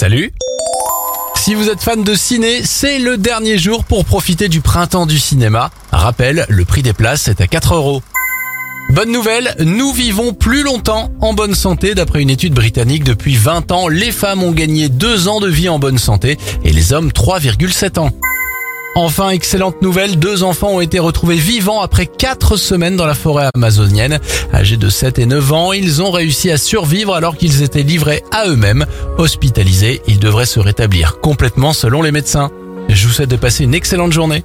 Salut Si vous êtes fan de ciné, c'est le dernier jour pour profiter du printemps du cinéma. Rappel, le prix des places est à 4 euros. Bonne nouvelle, nous vivons plus longtemps en bonne santé. D'après une étude britannique, depuis 20 ans, les femmes ont gagné 2 ans de vie en bonne santé et les hommes 3,7 ans. Enfin, excellente nouvelle, deux enfants ont été retrouvés vivants après 4 semaines dans la forêt amazonienne. Âgés de 7 et 9 ans, ils ont réussi à survivre alors qu'ils étaient livrés à eux-mêmes. Hospitalisés, ils devraient se rétablir complètement selon les médecins. Je vous souhaite de passer une excellente journée.